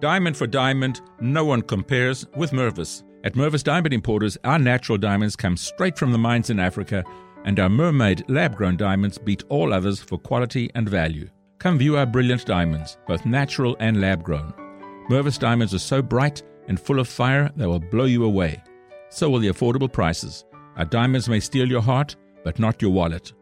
Diamond for diamond, no one compares with Mervis. At Mervis Diamond Importers, our natural diamonds come straight from the mines in Africa, and our mermaid lab grown diamonds beat all others for quality and value. Come view our brilliant diamonds, both natural and lab grown. Mervis diamonds are so bright and full of fire they will blow you away. So will the affordable prices. Our diamonds may steal your heart, but not your wallet.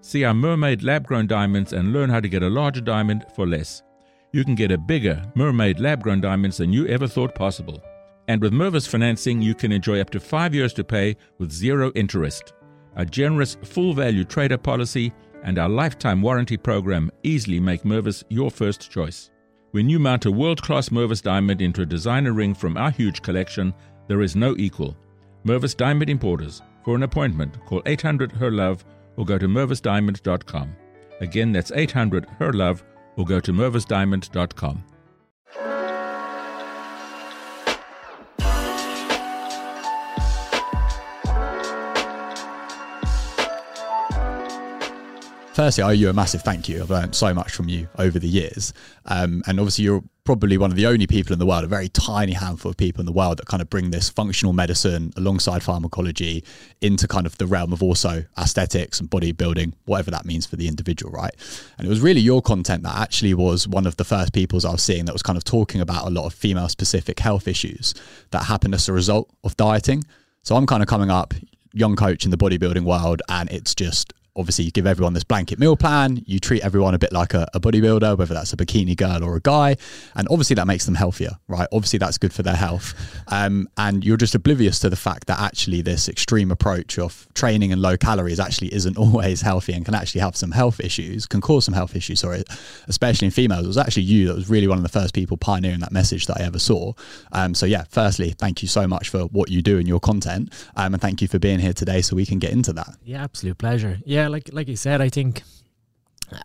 See our mermaid lab grown diamonds and learn how to get a larger diamond for less. You can get a bigger mermaid lab grown diamonds than you ever thought possible. And with Mervis financing, you can enjoy up to five years to pay with zero interest. A generous full value trader policy and our lifetime warranty program easily make Mervis your first choice. When you mount a world class Mervis diamond into a designer ring from our huge collection, there is no equal. Mervis Diamond Importers. For an appointment, call 800 HER LOVE or go to mervisdiamond.com. Again, that's 800 HER LOVE or go to mervisdiamond.com. firstly, I owe you a massive thank you. I've learned so much from you over the years. Um, and obviously, you're probably one of the only people in the world, a very tiny handful of people in the world that kind of bring this functional medicine alongside pharmacology into kind of the realm of also aesthetics and bodybuilding, whatever that means for the individual, right? And it was really your content that actually was one of the first peoples I was seeing that was kind of talking about a lot of female specific health issues that happen as a result of dieting. So I'm kind of coming up, young coach in the bodybuilding world, and it's just obviously you give everyone this blanket meal plan. You treat everyone a bit like a, a, bodybuilder, whether that's a bikini girl or a guy, and obviously that makes them healthier, right? Obviously that's good for their health, um, and you're just oblivious to the fact that actually this extreme approach of training and low calories actually isn't always healthy and can actually have some health issues, can cause some health issues. Sorry, especially in females. It was actually you that was really one of the first people pioneering that message that I ever saw. Um, so yeah, firstly, thank you so much for what you do and your content, um, and thank you for being here today so we can get into that. Yeah, absolute pleasure. Yeah like like you said, I think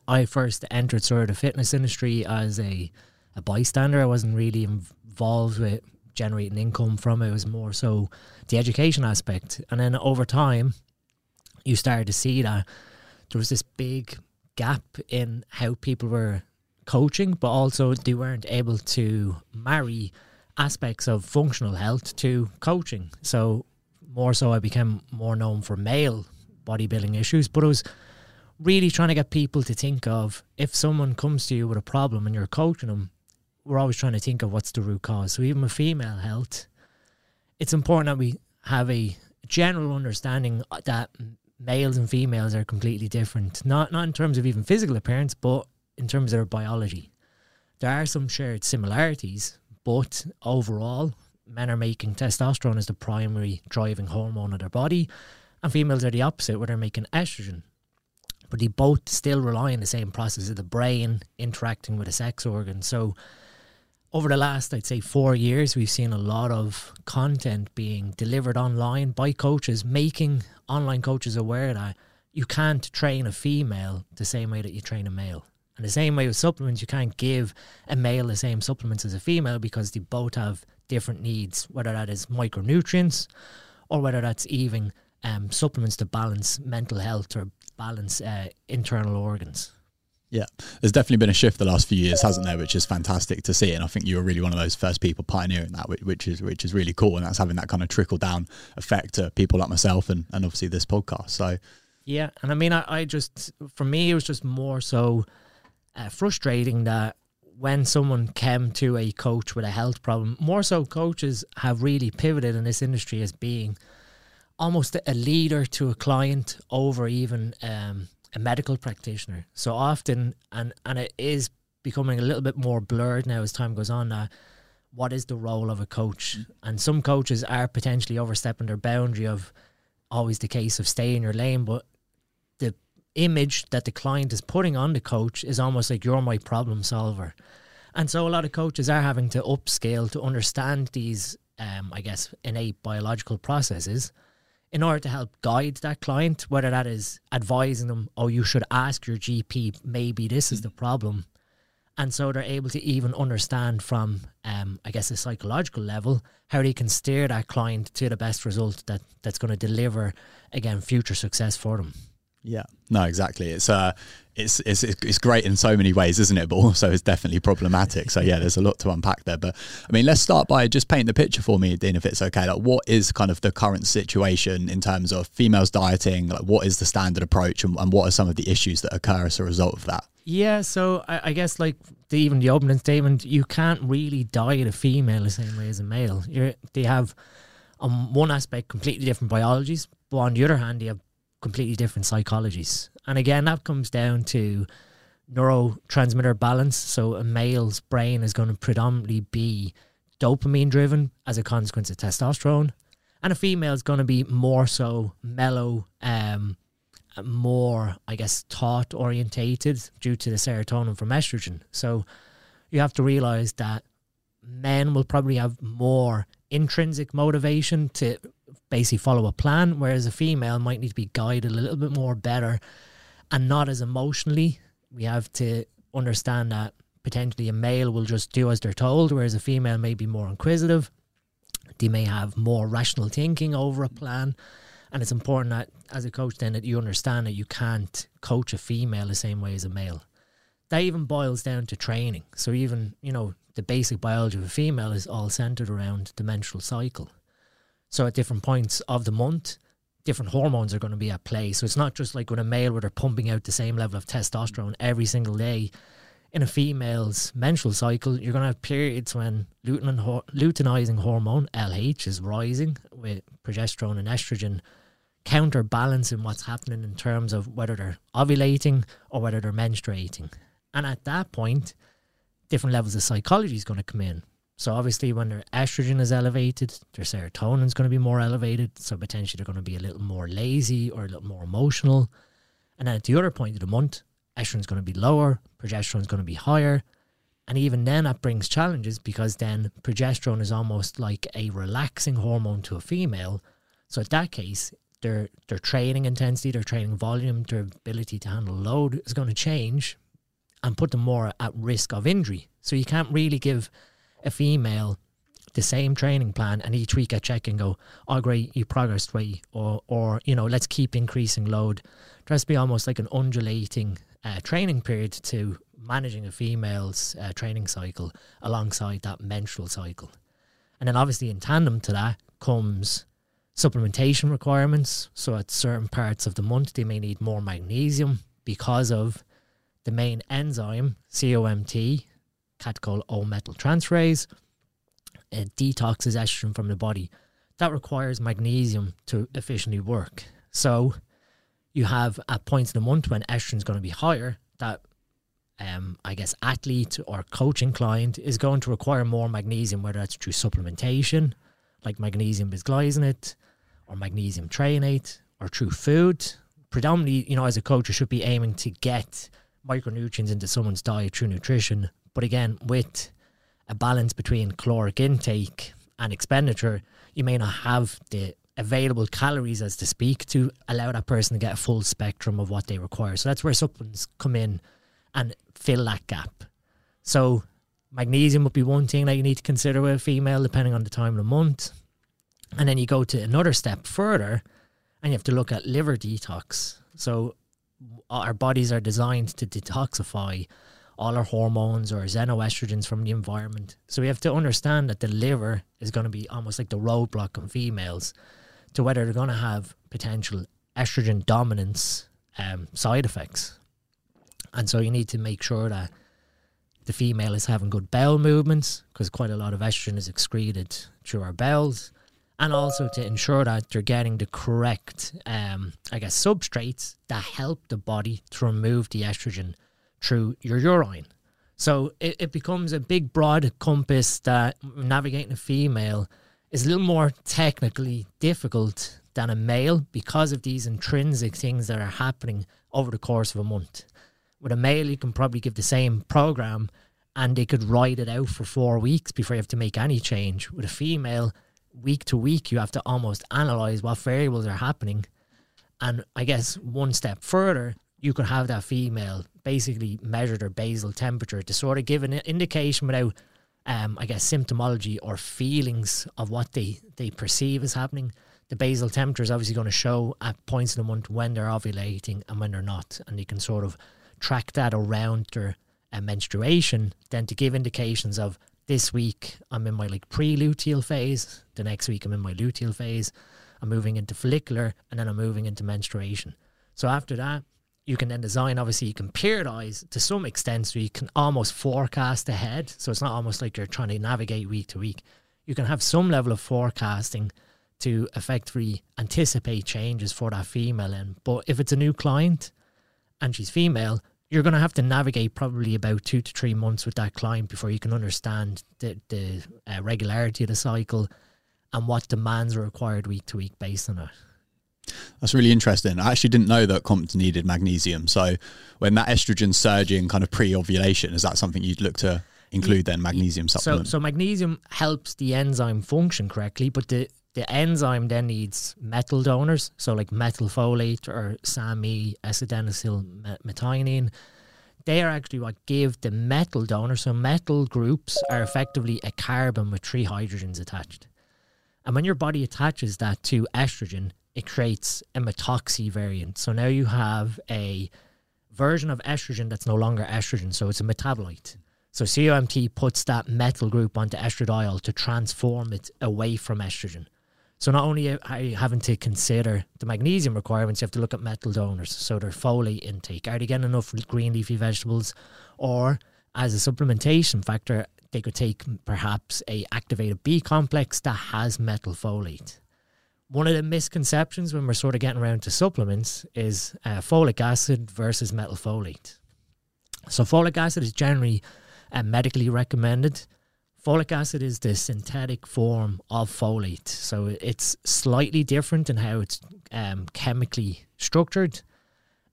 I first entered sort of the fitness industry as a a bystander. I wasn't really involved with generating income from it. It was more so the education aspect. And then over time, you started to see that there was this big gap in how people were coaching, but also they weren't able to marry aspects of functional health to coaching. So more so I became more known for male bodybuilding issues, but it was really trying to get people to think of if someone comes to you with a problem and you're coaching them, we're always trying to think of what's the root cause. So even with female health, it's important that we have a general understanding that males and females are completely different. Not not in terms of even physical appearance, but in terms of their biology. There are some shared similarities, but overall, men are making testosterone as the primary driving hormone of their body and females are the opposite, where they're making estrogen. But they both still rely on the same process of the brain interacting with a sex organ. So, over the last, I'd say, four years, we've seen a lot of content being delivered online by coaches, making online coaches aware that you can't train a female the same way that you train a male. And the same way with supplements, you can't give a male the same supplements as a female because they both have different needs, whether that is micronutrients or whether that's even um, supplements to balance mental health or balance uh, internal organs. Yeah, there's definitely been a shift the last few years, hasn't there? Which is fantastic to see, and I think you were really one of those first people pioneering that, which, which is which is really cool, and that's having that kind of trickle down effect to people like myself and and obviously this podcast. So, yeah, and I mean, I, I just for me it was just more so uh, frustrating that when someone came to a coach with a health problem, more so coaches have really pivoted in this industry as being almost a leader to a client over even um, a medical practitioner. So often, and and it is becoming a little bit more blurred now as time goes on. Now, what is the role of a coach? And some coaches are potentially overstepping their boundary of always the case of stay in your lane, but the image that the client is putting on the coach is almost like you're my problem solver. And so a lot of coaches are having to upscale to understand these, um, I guess, innate biological processes in order to help guide that client, whether that is advising them, oh, you should ask your GP, maybe this is the problem. And so they're able to even understand from, um, I guess, a psychological level, how they can steer that client to the best result that, that's going to deliver, again, future success for them. Yeah, no, exactly. It's uh, it's it's it's great in so many ways, isn't it? But also, it's definitely problematic. So yeah, there's a lot to unpack there. But I mean, let's start by just paint the picture for me, Dean, if it's okay. Like, what is kind of the current situation in terms of females dieting? Like, what is the standard approach, and, and what are some of the issues that occur as a result of that? Yeah, so I, I guess like the, even the opening statement, you can't really diet a female the same way as a male. You're, they have on one aspect completely different biologies, but on the other hand, they have completely different psychologies. And again, that comes down to neurotransmitter balance. So a male's brain is going to predominantly be dopamine driven as a consequence of testosterone, and a female is going to be more so mellow, um, more I guess thought orientated due to the serotonin from estrogen. So you have to realize that men will probably have more intrinsic motivation to basically follow a plan, whereas a female might need to be guided a little bit more better and not as emotionally. We have to understand that potentially a male will just do as they're told, whereas a female may be more inquisitive. They may have more rational thinking over a plan. And it's important that as a coach then that you understand that you can't coach a female the same way as a male. That even boils down to training. So even, you know, the basic biology of a female is all centered around the menstrual cycle. So at different points of the month, different hormones are going to be at play. So it's not just like with a male where they're pumping out the same level of testosterone every single day. In a female's menstrual cycle, you're going to have periods when luteinizing hormone, LH, is rising with progesterone and estrogen counterbalancing what's happening in terms of whether they're ovulating or whether they're menstruating. And at that point, different levels of psychology is going to come in. So obviously, when their estrogen is elevated, their serotonin is going to be more elevated. So potentially, they're going to be a little more lazy or a little more emotional. And then at the other point of the month, estrogen is going to be lower, progesterone is going to be higher. And even then, that brings challenges because then progesterone is almost like a relaxing hormone to a female. So, in that case, their their training intensity, their training volume, their ability to handle load is going to change and put them more at risk of injury. So you can't really give a female the same training plan and each week I check and go, oh great, you progressed way or or you know, let's keep increasing load. There has to be almost like an undulating uh, training period to managing a female's uh, training cycle alongside that menstrual cycle. And then obviously in tandem to that comes supplementation requirements. So at certain parts of the month they may need more magnesium because of the main enzyme COMT catechol O methyl transferase. It detoxes estrogen from the body. That requires magnesium to efficiently work. So you have at points in the month when estrogen is going to be higher, that um, I guess athlete or coaching client is going to require more magnesium, whether that's through supplementation, like magnesium bisglycinate or magnesium threonate, or through food. Predominantly, you know, as a coach, you should be aiming to get micronutrients into someone's diet through nutrition but again, with a balance between caloric intake and expenditure, you may not have the available calories as to speak to allow that person to get a full spectrum of what they require. So that's where supplements come in and fill that gap. So magnesium would be one thing that you need to consider with a female depending on the time of the month. And then you go to another step further and you have to look at liver detox. So our bodies are designed to detoxify all our hormones or xenoestrogens from the environment. So we have to understand that the liver is going to be almost like the roadblock in females to whether they're going to have potential estrogen dominance um, side effects. And so you need to make sure that the female is having good bowel movements because quite a lot of estrogen is excreted through our bowels. And also to ensure that they're getting the correct, um, I guess, substrates that help the body to remove the estrogen through your urine. So it, it becomes a big, broad compass that navigating a female is a little more technically difficult than a male because of these intrinsic things that are happening over the course of a month. With a male, you can probably give the same program and they could ride it out for four weeks before you have to make any change. With a female, week to week, you have to almost analyze what variables are happening. And I guess one step further, you could have that female basically measure their basal temperature to sort of give an indication without, um, I guess, symptomology or feelings of what they, they perceive as happening the basal temperature is obviously going to show at points in the month when they're ovulating and when they're not, and you can sort of track that around their uh, menstruation, then to give indications of this week I'm in my like pre-luteal phase, the next week I'm in my luteal phase, I'm moving into follicular, and then I'm moving into menstruation. So after that, you can then design. Obviously, you can periodize to some extent, so you can almost forecast ahead. So it's not almost like you're trying to navigate week to week. You can have some level of forecasting to effectively anticipate changes for that female end. But if it's a new client and she's female, you're going to have to navigate probably about two to three months with that client before you can understand the, the uh, regularity of the cycle and what demands are required week to week based on it. That's really interesting. I actually didn't know that COMT needed magnesium. So when that estrogen surging kind of pre-ovulation, is that something you'd look to include then magnesium supplement? So, so magnesium helps the enzyme function correctly, but the the enzyme then needs methyl donors, so like methylfolate or SAMe, S-adenosyl methionine. They are actually what give the methyl donor. So methyl groups are effectively a carbon with three hydrogens attached. And when your body attaches that to estrogen, it creates a methoxy variant. So now you have a version of estrogen that's no longer estrogen, so it's a metabolite. So COMT puts that methyl group onto estradiol to transform it away from estrogen. So not only are you having to consider the magnesium requirements, you have to look at methyl donors. So their folate intake. Are they getting enough green leafy vegetables? Or as a supplementation factor, they could take perhaps a activated B complex that has methyl folate one of the misconceptions when we're sort of getting around to supplements is uh, folic acid versus methyl folate. So, folic acid is generally uh, medically recommended. Folic acid is the synthetic form of folate. So, it's slightly different in how it's um, chemically structured.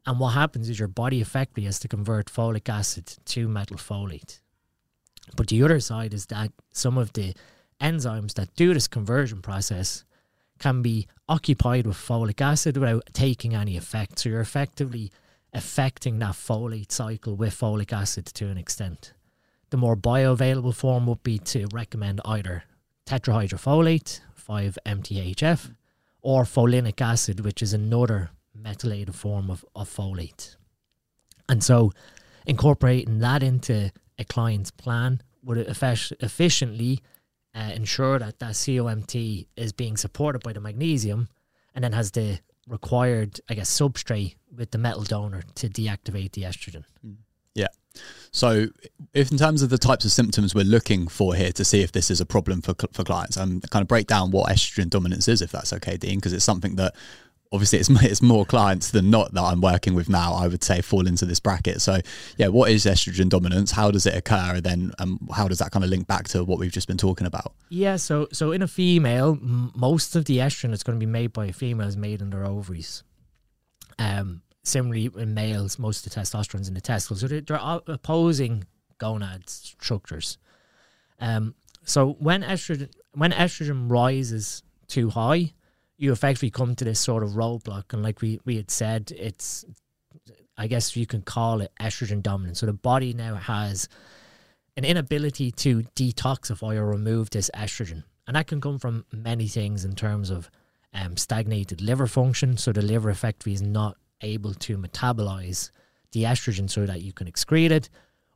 And what happens is your body effectively has to convert folic acid to methyl folate. But the other side is that some of the enzymes that do this conversion process can be occupied with folic acid without taking any effect. So you're effectively affecting that folate cycle with folic acid to an extent. The more bioavailable form would be to recommend either tetrahydrofolate, 5-MTHF, or folinic acid, which is another methylated form of, of folate. And so incorporating that into a client's plan would efficiently uh, ensure that that COMT is being supported by the magnesium and then has the required, I guess, substrate with the methyl donor to deactivate the estrogen. Mm. Yeah. So, if in terms of the types of symptoms we're looking for here to see if this is a problem for for clients, I'm um, kind of break down what estrogen dominance is, if that's okay, Dean, because it's something that obviously it's it's more clients than not that I'm working with now. I would say fall into this bracket. So yeah, what is estrogen dominance? How does it occur? And then um, how does that kind of link back to what we've just been talking about? Yeah, so so in a female, m- most of the estrogen that's going to be made by a female is made in their ovaries. Um, similarly, in males, most of the testosterone's in the testicles. So they're, they're opposing gonad structures. Um, so when estrogen when estrogen rises too high, you effectively come to this sort of roadblock. And like we, we had said, it's, I guess you can call it estrogen dominant. So the body now has an inability to detoxify or remove this estrogen. And that can come from many things in terms of um, stagnated liver function. So the liver effectively is not able to metabolize the estrogen so that you can excrete it.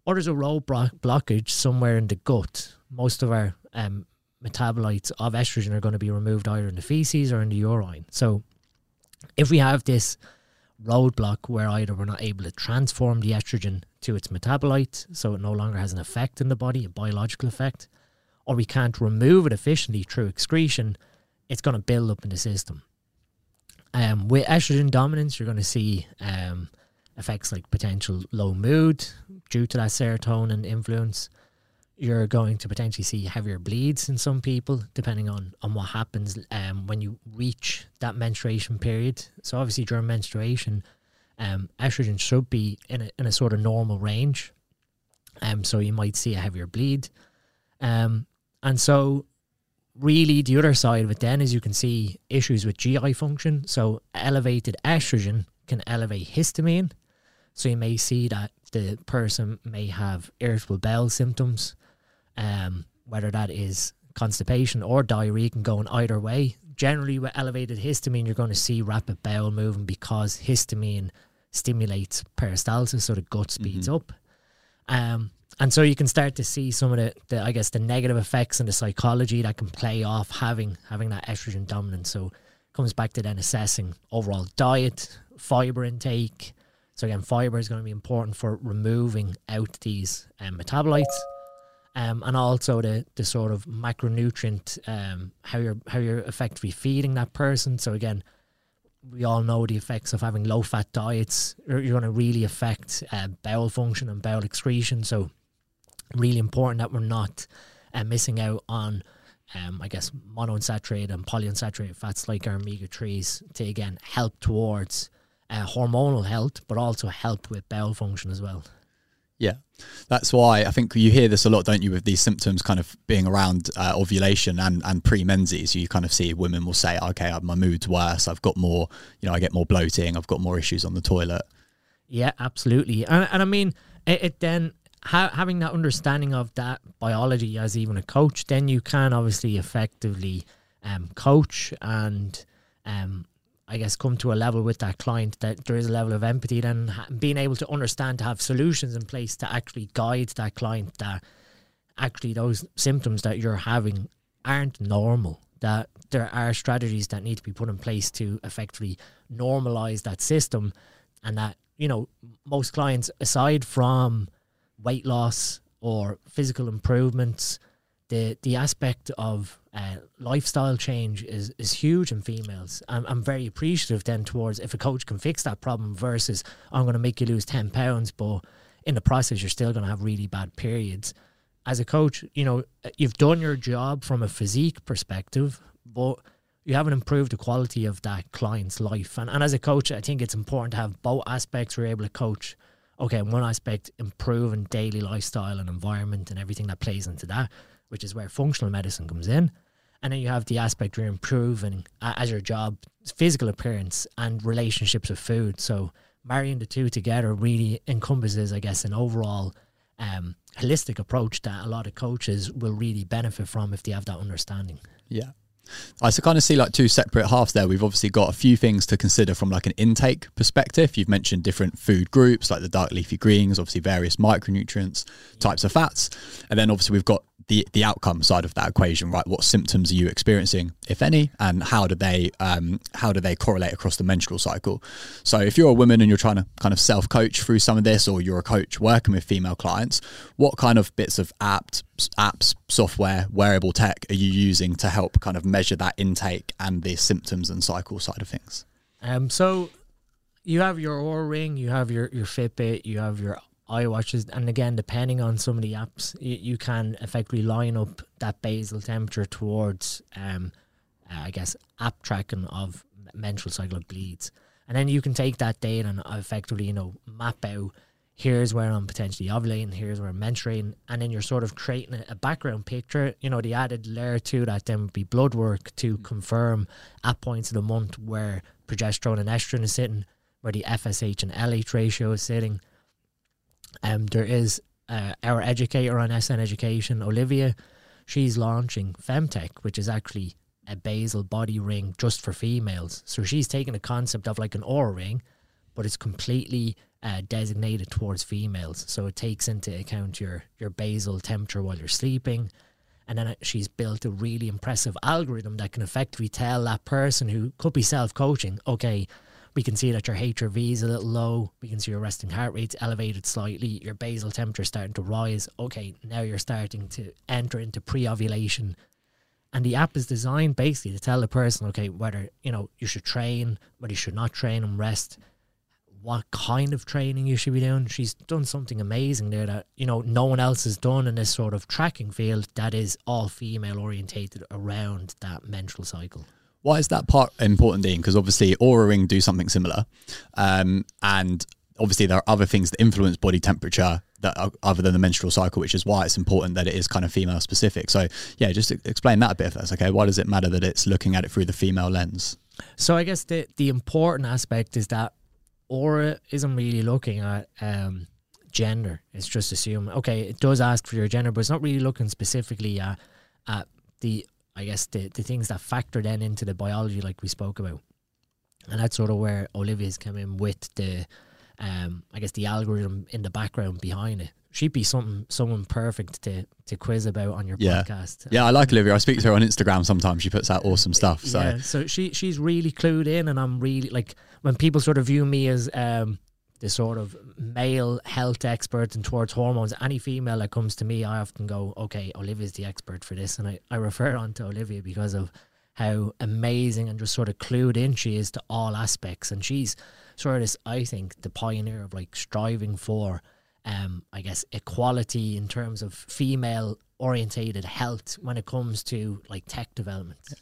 Or there's a road blockage somewhere in the gut. Most of our um, metabolites of estrogen are going to be removed either in the feces or in the urine. So if we have this roadblock where either we're not able to transform the estrogen to its metabolite, so it no longer has an effect in the body, a biological effect, or we can't remove it efficiently through excretion, it's going to build up in the system. Um, with estrogen dominance, you're going to see um, effects like potential low mood due to that serotonin influence you're going to potentially see heavier bleeds in some people, depending on, on what happens um, when you reach that menstruation period. So, obviously, during menstruation, um, estrogen should be in a, in a sort of normal range. Um, so, you might see a heavier bleed. Um, and so, really, the other side of it then is you can see issues with GI function. So, elevated estrogen can elevate histamine. So, you may see that the person may have irritable bowel symptoms um, whether that is constipation or diarrhea can go in either way. generally with elevated histamine, you're going to see rapid bowel movement because histamine stimulates peristalsis, so the gut speeds Mm-hmm. up. Um, and so you can start to see some of the, the, I guess, the negative effects and the psychology that can play off having having that estrogen dominance. So it comes back to then assessing overall diet, fiber intake. So again, fiber is going to be important for removing out these um, metabolites, um, and also the the sort of macronutrient um, how you're how you're effectively feeding that person. So again, we all know the effects of having low fat diets. You're, going to really affect uh, bowel function and bowel excretion. So really important that we're not uh, missing out on. Um, I guess monounsaturated and polyunsaturated fats like our omega threes to again help towards uh, hormonal health, but also help with bowel function as well. Yeah, that's why I think you hear this a lot, don't you, with these symptoms kind of being around uh, ovulation and, and pre menses. You kind of see women will say, okay, uh, my mood's worse. I've got more, you know, I get more bloating. I've got more issues on the toilet. Yeah, absolutely. And, and I mean, it, it then ha- having that understanding of that biology as even a coach, then you can obviously effectively um, coach and um, I guess come to a level with that client that there is a level of empathy, then being able to understand to have solutions in place to actually guide that client that actually those symptoms that you're having aren't normal. That there are strategies that need to be put in place to effectively normalize that system, and that you know most clients, aside from weight loss or physical improvements, the the aspect of uh, lifestyle change is is huge in females. I'm, I'm very appreciative then towards if a coach can fix that problem versus I'm going to make you lose ten pounds, but in the process you're still going to have really bad periods. As a coach, you know you've done your job from a physique perspective, but you haven't improved the quality of that client's life. And and as a coach, I think it's important to have both aspects. We're able to coach okay, in one aspect, improving daily lifestyle and environment and everything that plays into that, which is where functional medicine comes in. And then you have the aspect where you're improving as your job, physical appearance and relationships with food. So marrying the two together really encompasses, I guess, an overall um, holistic approach that a lot of coaches will really benefit from if they have that understanding. Yeah. I so kind of see like two separate halves there. We've obviously got a few things to consider from like an intake perspective. You've mentioned different food groups like the dark leafy greens, obviously various micronutrients, types of fats, and then obviously we've got the the outcome side of that equation, right? What symptoms are you experiencing, if any, and how do they um, how do they correlate across the menstrual cycle? So if you're a woman and you're trying to kind of self coach through some of this, or you're a coach working with female clients, what kind of bits of apps, apps, software, wearable tech are you using to help kind of measure that intake and the symptoms and cycle side of things? Um, so you have your Oura ring, you have your your Fitbit, you have your iWatches, and again, depending on some of the apps, you, you can effectively line up that basal temperature towards, um, uh, I guess, app tracking of menstrual cycle bleeds, and then you can take that data and effectively, you know, map out. Here's where I'm potentially ovulating. Here's where I'm menstruating, and then you're sort of creating a, a background picture. You know, the added layer to that then would be blood work to confirm at points of the month where progesterone and estrogen is sitting, where the FSH and LH ratio is sitting. Um, there is uh, our educator on SN Education, Olivia. She's launching Femtech, which is actually a basal body ring just for females. So she's taking a concept of like an Oura ring, but it's completely uh, designated towards females. So it takes into account your your basal temperature while you're sleeping. And then she's built a really impressive algorithm that can effectively tell that person who could be self coaching, okay, we can see that your HRV is a little low. We can see your resting heart rate's elevated slightly. Your basal temperature starting to rise. Okay, now you're starting to enter into pre ovulation. And the app is designed basically to tell the person, okay, whether you know you should train, whether you should not train and rest, what kind of training you should be doing. She's done something amazing there that you know no one else has done in this sort of tracking field that is all female orientated around that menstrual cycle. Why is that part important, Dean? Because obviously Oura Ring do something similar, um, and obviously there are other things that influence body temperature that are other than the menstrual cycle, which is why it's important that it is kind of female specific. So yeah, just explain that a bit if that's okay. Why does it matter that it's looking at it through the female lens? So I guess the the important aspect is that Oura isn't really looking at um, gender. It's just assuming okay, it does ask for your gender, but it's not really looking specifically at at the I guess the the things that factor then into the biology, like we spoke about, and that's sort of where Olivia's come in with the, um, I guess the algorithm in the background behind it. She'd be something someone perfect to to quiz about on your Yeah. podcast. Yeah, I like Olivia. I speak to her on Instagram sometimes. She puts out awesome stuff. So yeah, so she she's really clued in, and I'm really like when people sort of view me as um the sort of male health expert and towards hormones. Any female that comes to me, I often go, okay, Olivia's the expert for this, and I I refer on to Olivia because of how amazing and just sort of clued in she is to all aspects, and she's sort of this, I think, the pioneer of like striving for. Um, I guess equality in terms of female orientated health when it comes to like tech development. yeah,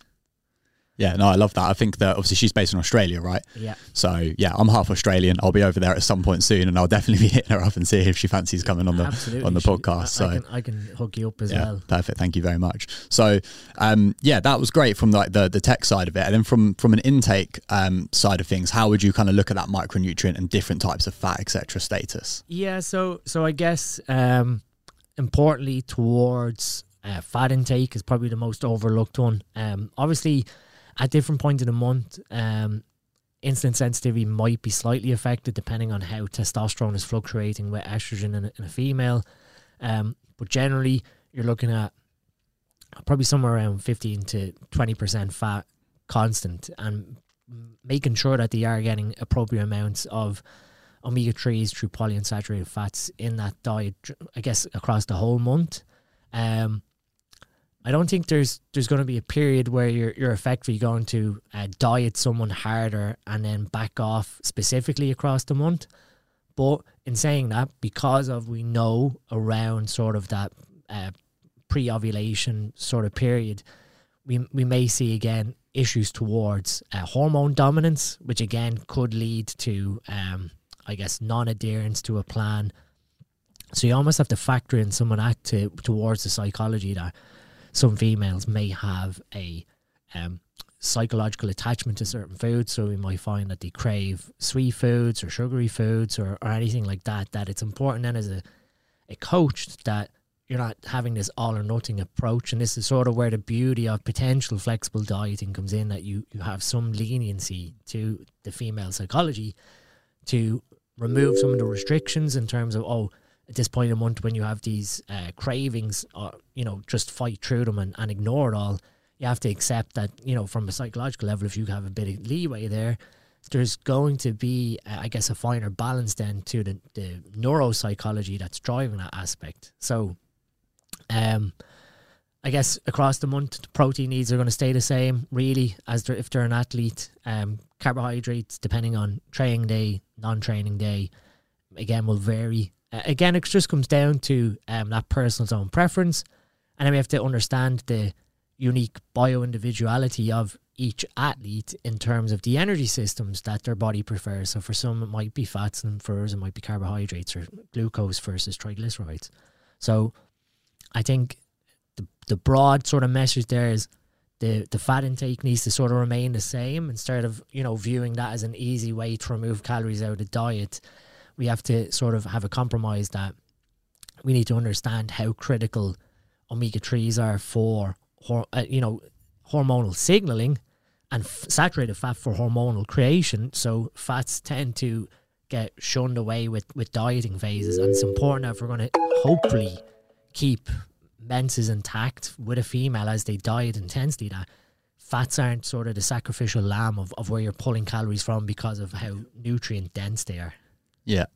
no, I love that. I think that obviously she's based in Australia, right? Yeah. So yeah, I'm half Australian. I'll be over there at some point soon, and I'll definitely be hitting her up and see if she fancies coming on the Absolutely. on the She- podcast. I, so I, can, I can hook you up as yeah, well. perfect. Thank you very much. So, um, yeah, that was great from like the the tech side of it, and then from from an intake um, side of things, how would you kind of look at that micronutrient and different types of fat, etc. status? Yeah, so so I guess um, importantly towards uh, fat intake is probably the most overlooked one. Um, obviously, at different points in the month, um, insulin sensitivity might be slightly affected depending on how testosterone is fluctuating with estrogen in a, in a female. Um, but generally, you're looking at probably somewhere around 15 to 20% fat constant and making sure that they are getting appropriate amounts of omega 3s through polyunsaturated fats in that diet, I guess, across the whole month. Um, I don't think there's there's going to be a period where you're you're effectively going to uh, diet someone harder and then back off specifically across the month. But in saying that, because of we know around sort of that uh, pre-ovulation sort of period, we we may see again issues towards uh, hormone dominance, which again could lead to, um, I guess, non-adherence to a plan. So you almost have to factor in some of that to, towards the psychology that some females may have a um, psychological attachment to certain foods. So we might find that they crave sweet foods or sugary foods or, or anything like that. That it's important then as a, a coach that you're not having this all or nothing approach. And this is sort of where the beauty of potential flexible dieting comes in that you, you have some leniency to the female psychology to remove some of the restrictions in terms of, oh, at this point in the month when you have these uh, cravings, or, you know, just fight through them and, and ignore it all. You have to accept that, you know, from a psychological level, if you have a bit of leeway there, there's going to be, uh, I guess, a finer balance then to the, the neuropsychology that's driving that aspect. So, um, I guess across the month, the protein needs are going to stay the same, really, as they're, if they're an athlete. Um, carbohydrates, depending on training day, non-training day, again will vary. Uh, again, it just comes down to um, that person's own preference, and then we have to understand the unique bio-individuality of each athlete in terms of the energy systems that their body prefers. So for some, it might be fats, and for others, it might be carbohydrates or glucose versus triglycerides. So I think the the broad sort of message there is the the fat intake needs to sort of remain the same instead of you know viewing that as an easy way to remove calories out of the diet. We have to sort of have a compromise that we need to understand how critical omega threes are for uh, you know hormonal signaling and saturated fat for hormonal creation. So fats tend to get shunned away with with dieting phases, and it's important that if we're going to hopefully keep menses intact with a female as they diet intensely that fats aren't sort of the sacrificial lamb of, of where you're pulling calories from because of how nutrient dense they are. Yeah.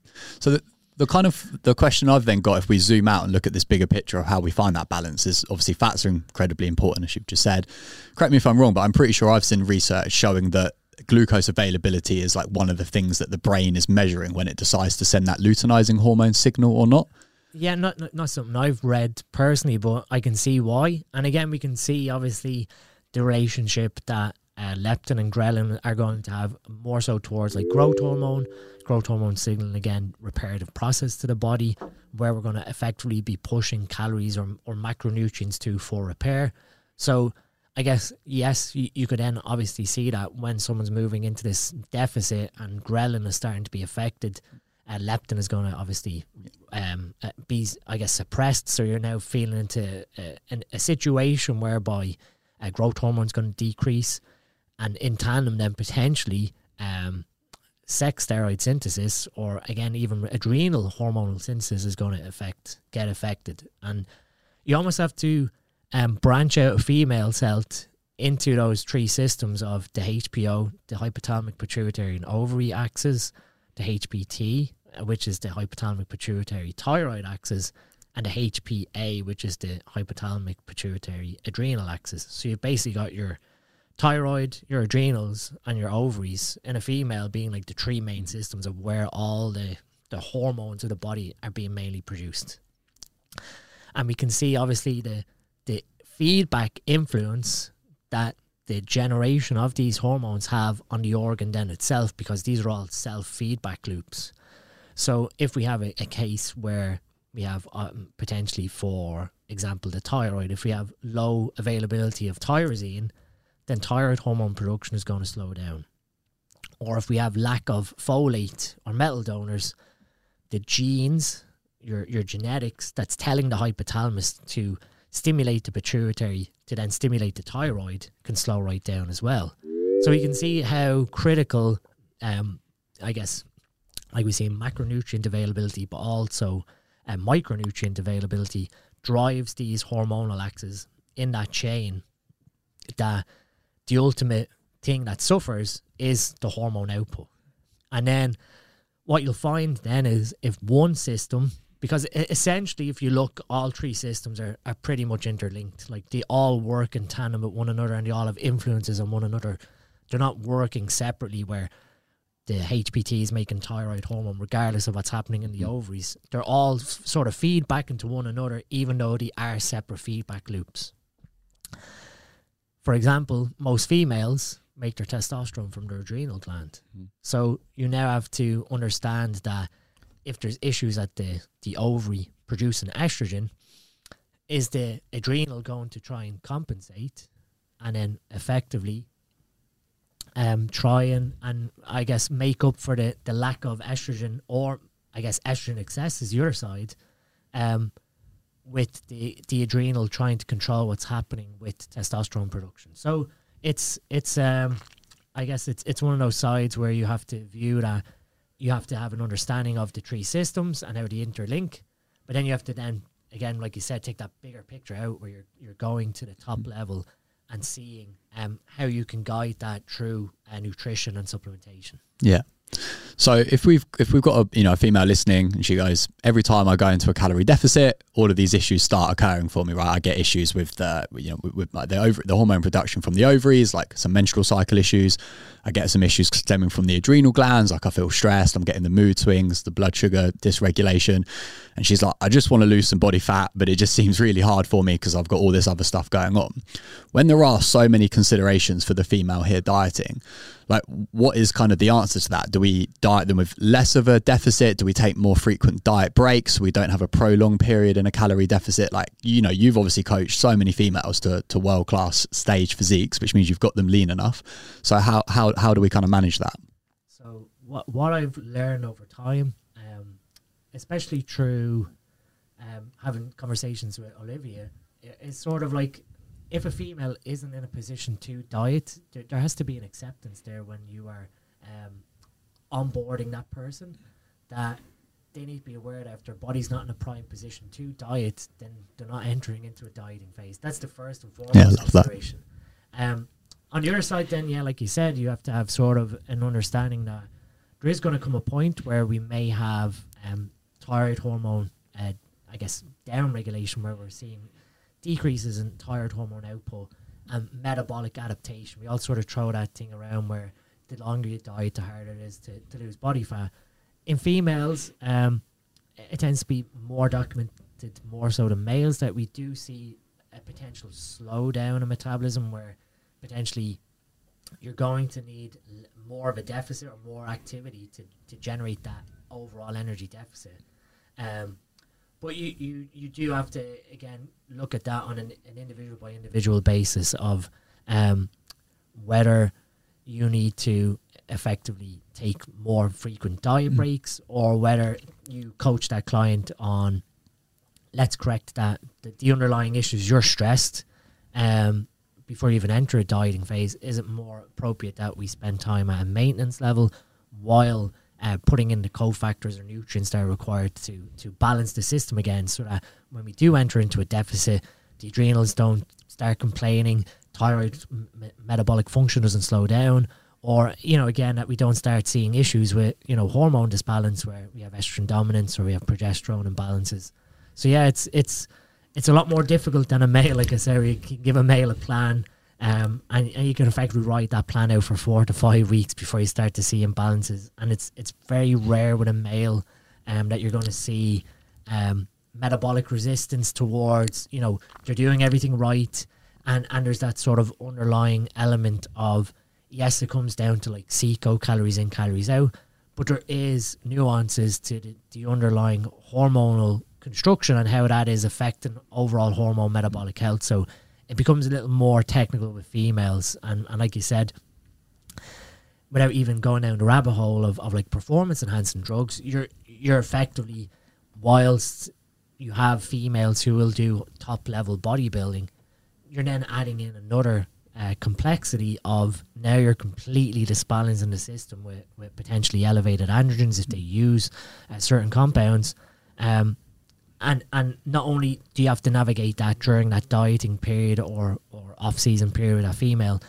So the, the kind of the question I've then got, if we zoom out and look at this bigger picture of how we find that balance, is obviously fats are incredibly important, as you've just said. Correct me if I'm wrong, but I'm pretty sure I've seen research showing that glucose availability is like one of the things that the brain is measuring when it decides to send that luteinizing hormone signal or not. Yeah, not, not not something I've read personally, but I can see why. And again, we can see obviously the relationship that uh, leptin and ghrelin are going to have more so towards like growth hormone, growth hormone signaling again reparative process to the body, where we're going to effectively be pushing calories or or macronutrients to for repair. So I guess yes, you, you could then obviously see that when someone's moving into this deficit and ghrelin is starting to be affected, uh, leptin is going to obviously um, uh, be, I guess, suppressed. So you're now feeling into uh, an, a situation whereby uh, growth hormone is going to decrease, and in tandem, then potentially um, sex steroid synthesis or again even adrenal hormonal synthesis is going to affect get affected, and you almost have to um, branch out a female's health into those three systems of the HPO, the hypothalamic pituitary and ovary axis, the HPT, which is the hypothalamic pituitary thyroid axis, and the HPA, which is the hypothalamic pituitary adrenal axis. So you've basically got your thyroid, your adrenals, and your ovaries in a female being like the three main systems of where all the, the hormones of the body are being mainly produced. And we can see obviously the the feedback influence that the generation of these hormones have on the organ then itself because these are all self feedback loops. So if we have a, a case where we have um, potentially, for example, the thyroid, if we have low availability of tyrosine, then thyroid hormone production is going to slow down. Or if we have lack of folate or methyl donors, the genes, your your genetics, that's telling the hypothalamus to stimulate the pituitary to then stimulate the thyroid can slow right down as well. So we can see how critical, um, I guess, like we say, macronutrient availability, but also uh, micronutrient availability drives these hormonal axes in that chain. That the ultimate thing that suffers is the hormone output, and then what you'll find then is if one system because essentially if you look all three systems are, are pretty much interlinked. Like they all work in tandem with one another and they all have influences on one another. They're not working separately where the HPT is making thyroid hormone regardless of what's happening in the mm. ovaries. They're all sort of feed back into one another even though they are separate feedback loops for example most females make their testosterone from their adrenal gland mm. so you now have to understand that if there's issues at the the ovary producing estrogen, is the adrenal going to try and compensate and then effectively um try and, and I guess make up for the, the lack of estrogen or I guess estrogen excess is your side, um, with the the adrenal trying to control what's happening with testosterone production. So it's it's um I guess it's it's one of those sides where you have to view that you have to have an understanding of the three systems and how they interlink. But then you have to then again, like you said, take that bigger picture out where you're you're going to the top mm. level and seeing um how you can guide that through uh, nutrition and supplementation. Yeah. So if we've if we've got a you know a female listening and she goes every time I go into a calorie deficit, all of these issues start occurring for me. Right, I get issues with the you know with, with like the over the hormone production from the ovaries, like some menstrual cycle issues. I get some issues stemming from the adrenal glands, like I feel stressed. I'm getting the mood swings, the blood sugar dysregulation, and she's like, I just want to lose some body fat, but it just seems really hard for me because I've got all this other stuff going on. When there are so many considerations for the female here dieting, like what is kind of the answer to that? Do we diet them with less of a deficit? Do we take more frequent diet breaks? We don't have a prolonged period in a calorie deficit? Like, you know, you've obviously coached so many females to, to world class stage physiques, which means you've got them lean enough. So how, how, how do we kind of manage that? So what, what I've learned over time, um, especially through um, having conversations with Olivia, it's sort of like if a female isn't in a position to diet, there, there has to be an acceptance there when you are um, onboarding that person that they need to be aware that if their body's not in a prime position to diet, then they're not entering into a dieting phase. That's the first and foremost yeah, consideration. Um, on the other side, then, yeah, like you said, you have to have sort of an understanding that there is going to come a point where we may have um, thyroid hormone, uh, I guess, down regulation, where we're seeing decreases in thyroid hormone output and metabolic adaptation. We all sort of throw that thing around where the longer you diet, the harder it is to, to lose body fat. In females, um, it tends to be more documented more so than males that we do see a potential slowdown in metabolism where potentially you're going to need more of a deficit or more activity to, to generate that overall energy deficit. Um, but you, you, you do have to again look at that on an, an individual by individual basis of um, whether you need to effectively take more frequent diet mm. breaks or whether you coach that client on let's correct that the, the underlying issues you're stressed um, before you even enter a dieting phase, is it more appropriate that we spend time at a maintenance level while uh, putting in the cofactors or nutrients that are required to to balance the system again, so that when we do enter into a deficit, the adrenals don't start complaining, thyroid m- metabolic function doesn't slow down, or you know again that we don't start seeing issues with you know hormone disbalance where we have estrogen dominance or we have progesterone imbalances. So yeah, it's it's it's a lot more difficult than a male. Like I said, you can give a male a plan. Um, and, and you can effectively write that plan out for four to five weeks before you start to see imbalances. And it's it's very rare with a male um, that you're going to see um, metabolic resistance towards, you know, they're doing everything right. And, and there's that sort of underlying element of, yes, it comes down to like CICO, calories in, calories out, but there is nuances to the, the underlying hormonal construction and how that is affecting overall hormone metabolic health. So it becomes a little more technical with females. And, and like you said, without even going down the rabbit hole of, of like performance enhancing drugs, you're you're effectively whilst you have females who will do top level bodybuilding, you're then adding in another uh, complexity of now you're completely disbalancing the system with, with potentially elevated androgens if they use uh, certain compounds. Um, and and not only do you have to navigate that during that dieting period or, or off season period with a female,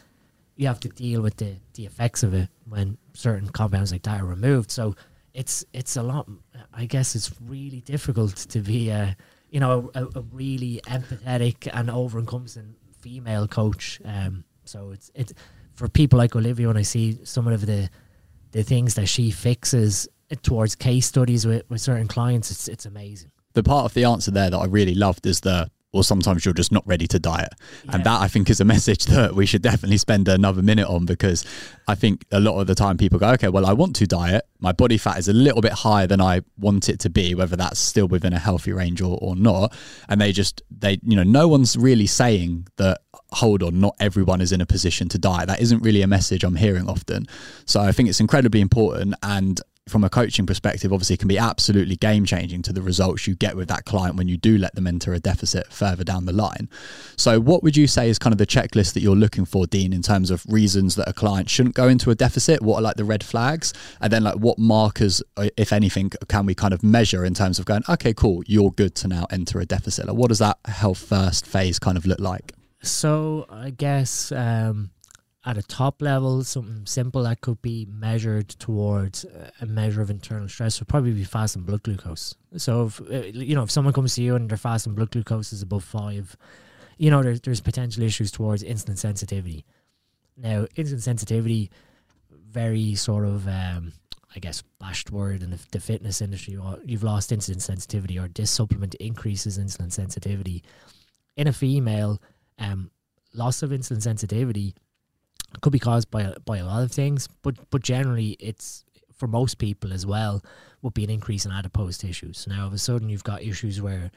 you have to deal with the, the effects of it when certain compounds like that are removed. So it's it's a lot. I guess it's really difficult to be a you know a, a really empathetic and over encompassing female coach. Um, so it's it's for people like Olivia when I see some of the the things that she fixes towards case studies with, with certain clients, it's it's amazing. The part of the answer there that I really loved is the or sometimes you're just not ready to diet. Yeah. And that I think is a message that we should definitely spend another minute on because I think a lot of the time people go, okay, well, I want to diet. My body fat is a little bit higher than I want it to be, whether that's still within a healthy range or, or not. And they just, they, you know, no one's really saying that, hold on, not everyone is in a position to diet. That isn't really a message I'm hearing often. So I think it's incredibly important. And from a coaching perspective, obviously can be absolutely game changing to the results you get with that client when you do let them enter a deficit further down the line. So, what would you say is kind of the checklist that you're looking for, Dean, in terms of reasons that a client shouldn't go into a deficit? What are like the red flags? And then, like, what markers, uh, if anything, can we kind of measure in terms of going, okay, cool, you're good to now enter a deficit? Like, what does that health first phase kind of look like? So, I guess. Um at a top level, something simple that could be measured towards a measure of internal stress would probably be fasting blood glucose. So, if uh, you know, if someone comes to you and their fasting blood glucose is above five, you know, there's there's potential issues towards insulin sensitivity. Now, insulin sensitivity, very sort of, um, I guess, bashed word in the, the fitness industry. You've lost insulin sensitivity, or this supplement increases insulin sensitivity. In a female, um, loss of insulin sensitivity could be caused by by a lot of things, but but generally it's for most people as well would be an increase in adipose tissues. So now all of a sudden you've got issues where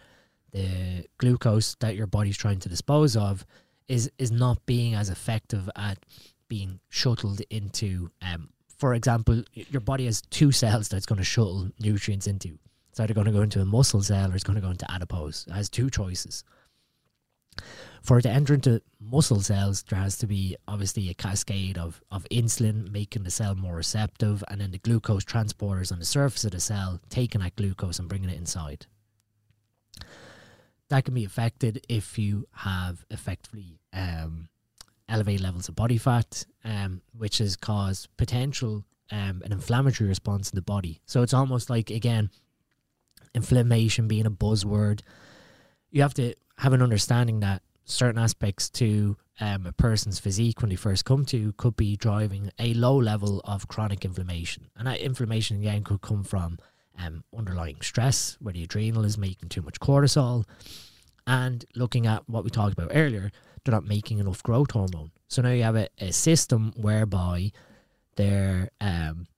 the glucose that your body's trying to dispose of is is not being as effective at being shuttled into um for example your body has two cells that's going to shuttle nutrients into. It's either going to go into a muscle cell or it's going to go into adipose. It has two choices for it to enter into muscle cells, there has to be obviously a cascade of, of insulin making the cell more receptive, and then the glucose transporters on the surface of the cell taking that glucose and bringing it inside. That can be affected if you have effectively um, elevated levels of body fat, um, which has caused potential um, an inflammatory response in the body. So it's almost like again, inflammation being a buzzword. You have to have an understanding that certain aspects to um, a person's physique when they first come to could be driving a low level of chronic inflammation. And that inflammation again could come from um, underlying stress, where the adrenal is making too much cortisol, and looking at what we talked about earlier, they're not making enough growth hormone. So now you have a, a system whereby they're um,